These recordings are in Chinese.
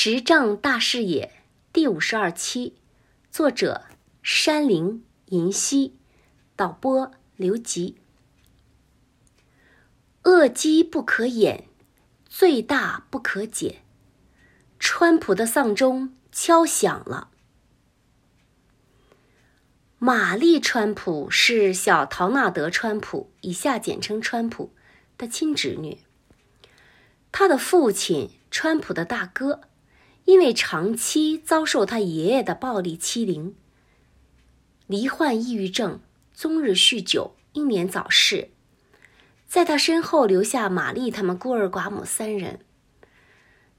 时政大视野第五十二期，作者山林银溪，导播刘吉。恶机不可掩，罪大不可解。川普的丧钟敲响了。玛丽·川普是小陶纳德·川普（以下简称川普）的亲侄女。他的父亲，川普的大哥，因为长期遭受他爷爷的暴力欺凌，罹患抑郁症，终日酗酒，英年早逝。在他身后留下玛丽他们孤儿寡母三人。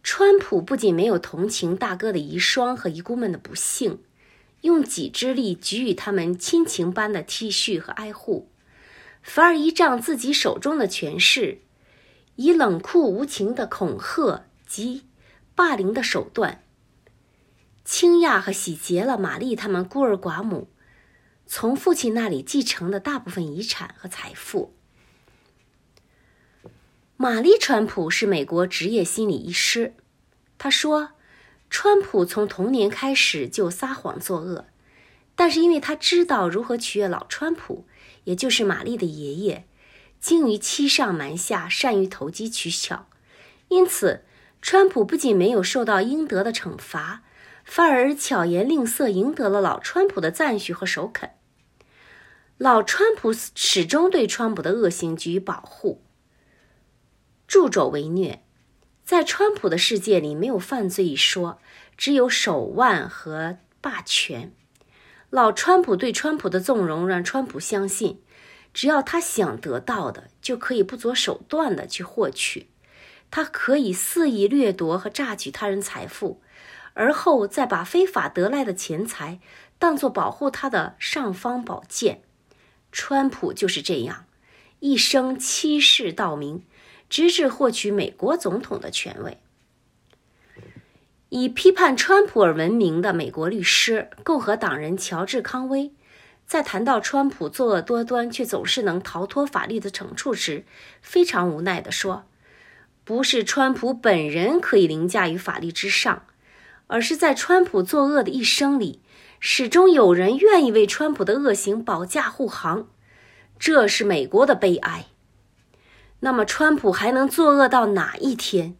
川普不仅没有同情大哥的遗孀和遗孤们的不幸。用己之力给予他们亲情般的体恤和爱护，反而依仗自己手中的权势，以冷酷无情的恐吓及霸凌的手段，倾轧和洗劫了玛丽他们孤儿寡母从父亲那里继承的大部分遗产和财富。玛丽·川普是美国职业心理医师，他说。川普从童年开始就撒谎作恶，但是因为他知道如何取悦老川普，也就是玛丽的爷爷，精于欺上瞒下，善于投机取巧，因此川普不仅没有受到应得的惩罚，反而巧言令色，赢得了老川普的赞许和首肯。老川普始终对川普的恶行给予保护，助纣为虐。在川普的世界里，没有犯罪一说，只有手腕和霸权。老川普对川普的纵容，让川普相信，只要他想得到的，就可以不择手段的去获取。他可以肆意掠夺和榨取他人财富，而后再把非法得来的钱财当作保护他的尚方宝剑。川普就是这样，一生欺世盗名。直至获取美国总统的权位。以批判川普而闻名的美国律师、共和党人乔治·康威，在谈到川普作恶多端却总是能逃脱法律的惩处时，非常无奈地说：“不是川普本人可以凌驾于法律之上，而是在川普作恶的一生里，始终有人愿意为川普的恶行保驾护航。这是美国的悲哀。”那么，川普还能作恶到哪一天？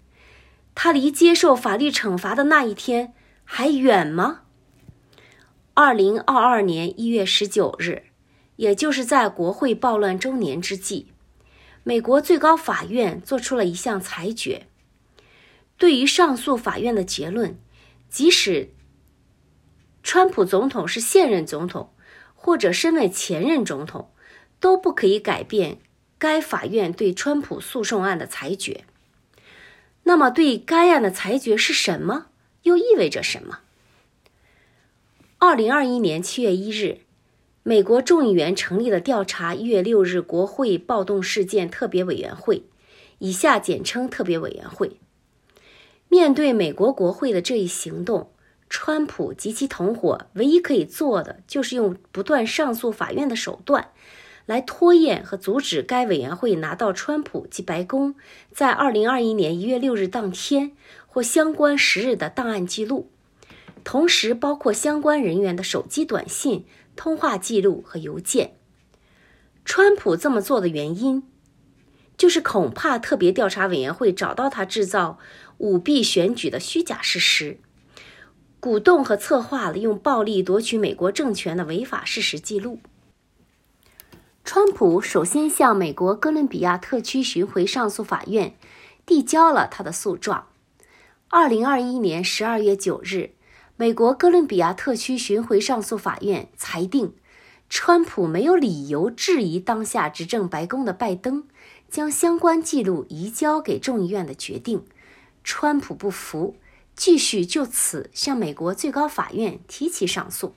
他离接受法律惩罚的那一天还远吗？二零二二年一月十九日，也就是在国会暴乱周年之际，美国最高法院作出了一项裁决：对于上诉法院的结论，即使川普总统是现任总统，或者身为前任总统，都不可以改变。该法院对川普诉讼案的裁决，那么对该案的裁决是什么？又意味着什么？二零二一年七月一日，美国众议员成立了调查一月六日国会暴动事件特别委员会，以下简称特别委员会。面对美国国会的这一行动，川普及其同伙唯一可以做的，就是用不断上诉法院的手段。来拖延和阻止该委员会拿到川普及白宫在二零二一年一月六日当天或相关时日的档案记录，同时包括相关人员的手机短信、通话记录和邮件。川普这么做的原因，就是恐怕特别调查委员会找到他制造舞弊选举的虚假事实，鼓动和策划了用暴力夺取美国政权的违法事实记录。川普首先向美国哥伦比亚特区巡回上诉法院递交了他的诉状。二零二一年十二月九日，美国哥伦比亚特区巡回上诉法院裁定，川普没有理由质疑当下执政白宫的拜登将相关记录移交给众议院的决定。川普不服，继续就此向美国最高法院提起上诉。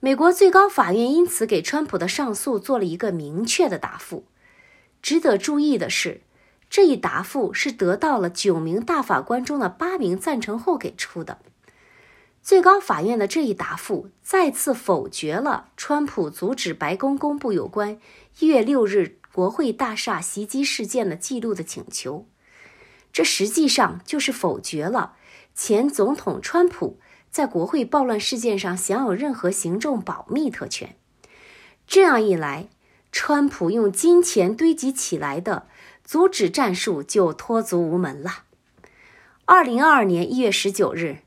美国最高法院因此给川普的上诉做了一个明确的答复。值得注意的是，这一答复是得到了九名大法官中的八名赞成后给出的。最高法院的这一答复再次否决了川普阻止白宫公布有关一月六日国会大厦袭击事件的记录的请求。这实际上就是否决了前总统川普在国会暴乱事件上享有任何行政保密特权。这样一来，川普用金钱堆积起来的阻止战术就脱足无门了。二零二二年一月十九日，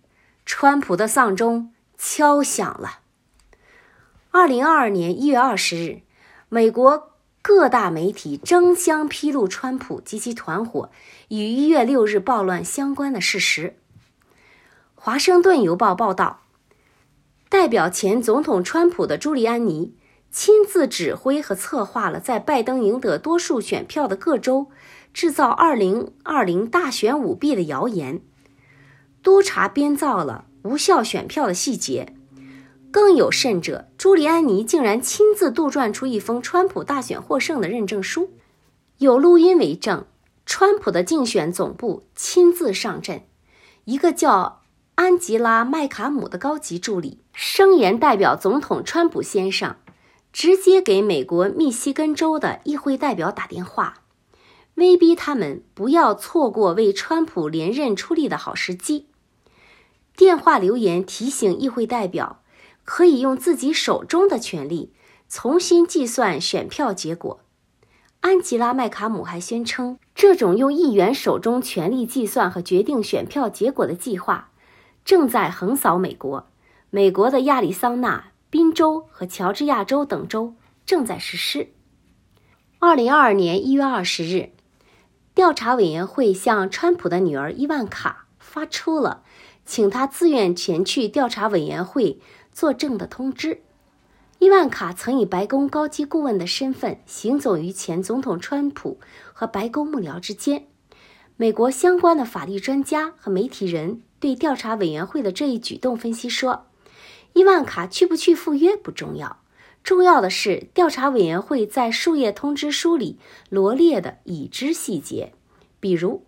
川普的丧钟敲响了。二零二二年一月二十日，美国各大媒体争相披露川普及其团伙与一月六日暴乱相关的事实。华盛顿邮报报道，代表前总统川普的朱利安尼亲自指挥和策划了在拜登赢得多数选票的各州制造二零二零大选舞弊的谣言，督察编造了无效选票的细节。更有甚者，朱利安尼竟然亲自杜撰出一封川普大选获胜的认证书，有录音为证。川普的竞选总部亲自上阵，一个叫安吉拉·麦卡姆的高级助理声言代表总统川普先生，直接给美国密西根州的议会代表打电话，威逼他们不要错过为川普连任出力的好时机。电话留言提醒议会代表。可以用自己手中的权力重新计算选票结果。安吉拉·麦卡姆还宣称，这种用议员手中权力计算和决定选票结果的计划正在横扫美国。美国的亚利桑那、宾州和乔治亚州等州正在实施。二零二二年一月二十日，调查委员会向川普的女儿伊万卡发出了请他自愿前去调查委员会。作证的通知。伊万卡曾以白宫高级顾问的身份行走于前总统川普和白宫幕僚之间。美国相关的法律专家和媒体人对调查委员会的这一举动分析说：“伊万卡去不去赴约不重要，重要的是调查委员会在数页通知书里罗列的已知细节，比如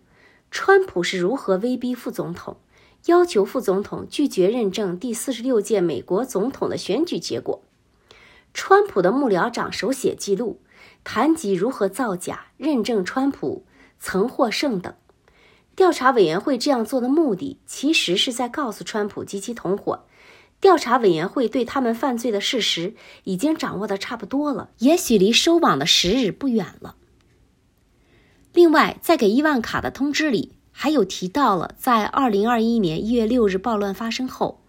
川普是如何威逼副总统。”要求副总统拒绝认证第四十六届美国总统的选举结果。川普的幕僚长手写记录谈及如何造假、认证川普曾获胜等。调查委员会这样做的目的，其实是在告诉川普及其同伙，调查委员会对他们犯罪的事实已经掌握的差不多了，也许离收网的时日不远了。另外，在给伊万卡的通知里。还有提到了，在二零二一年一月六日暴乱发生后，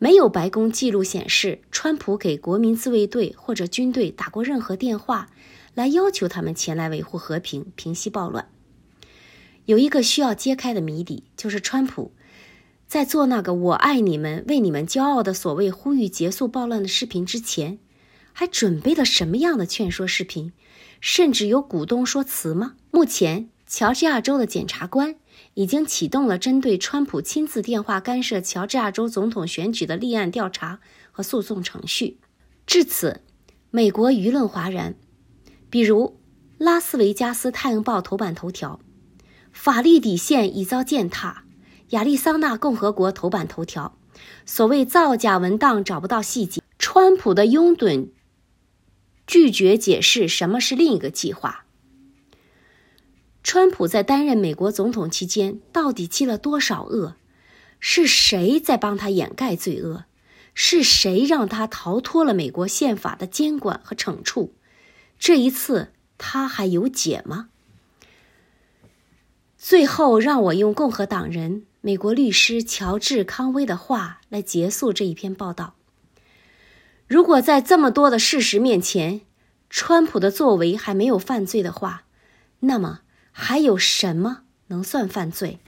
没有白宫记录显示川普给国民自卫队或者军队打过任何电话，来要求他们前来维护和平、平息暴乱。有一个需要揭开的谜底，就是川普在做那个“我爱你们，为你们骄傲”的所谓呼吁结束暴乱的视频之前，还准备了什么样的劝说视频，甚至有鼓动说辞吗？目前，乔治亚州的检察官。已经启动了针对川普亲自电话干涉乔治亚州总统选举的立案调查和诉讼程序。至此，美国舆论哗然。比如，拉斯维加斯太阳报头版头条：“法律底线已遭践踏。”亚利桑那共和国头版头条：“所谓造假文档找不到细节。”川普的拥趸拒绝解释什么是另一个计划。川普在担任美国总统期间到底积了多少恶？是谁在帮他掩盖罪恶？是谁让他逃脱了美国宪法的监管和惩处？这一次他还有解吗？最后，让我用共和党人、美国律师乔治·康威的话来结束这一篇报道：如果在这么多的事实面前，川普的作为还没有犯罪的话，那么。还有什么能算犯罪？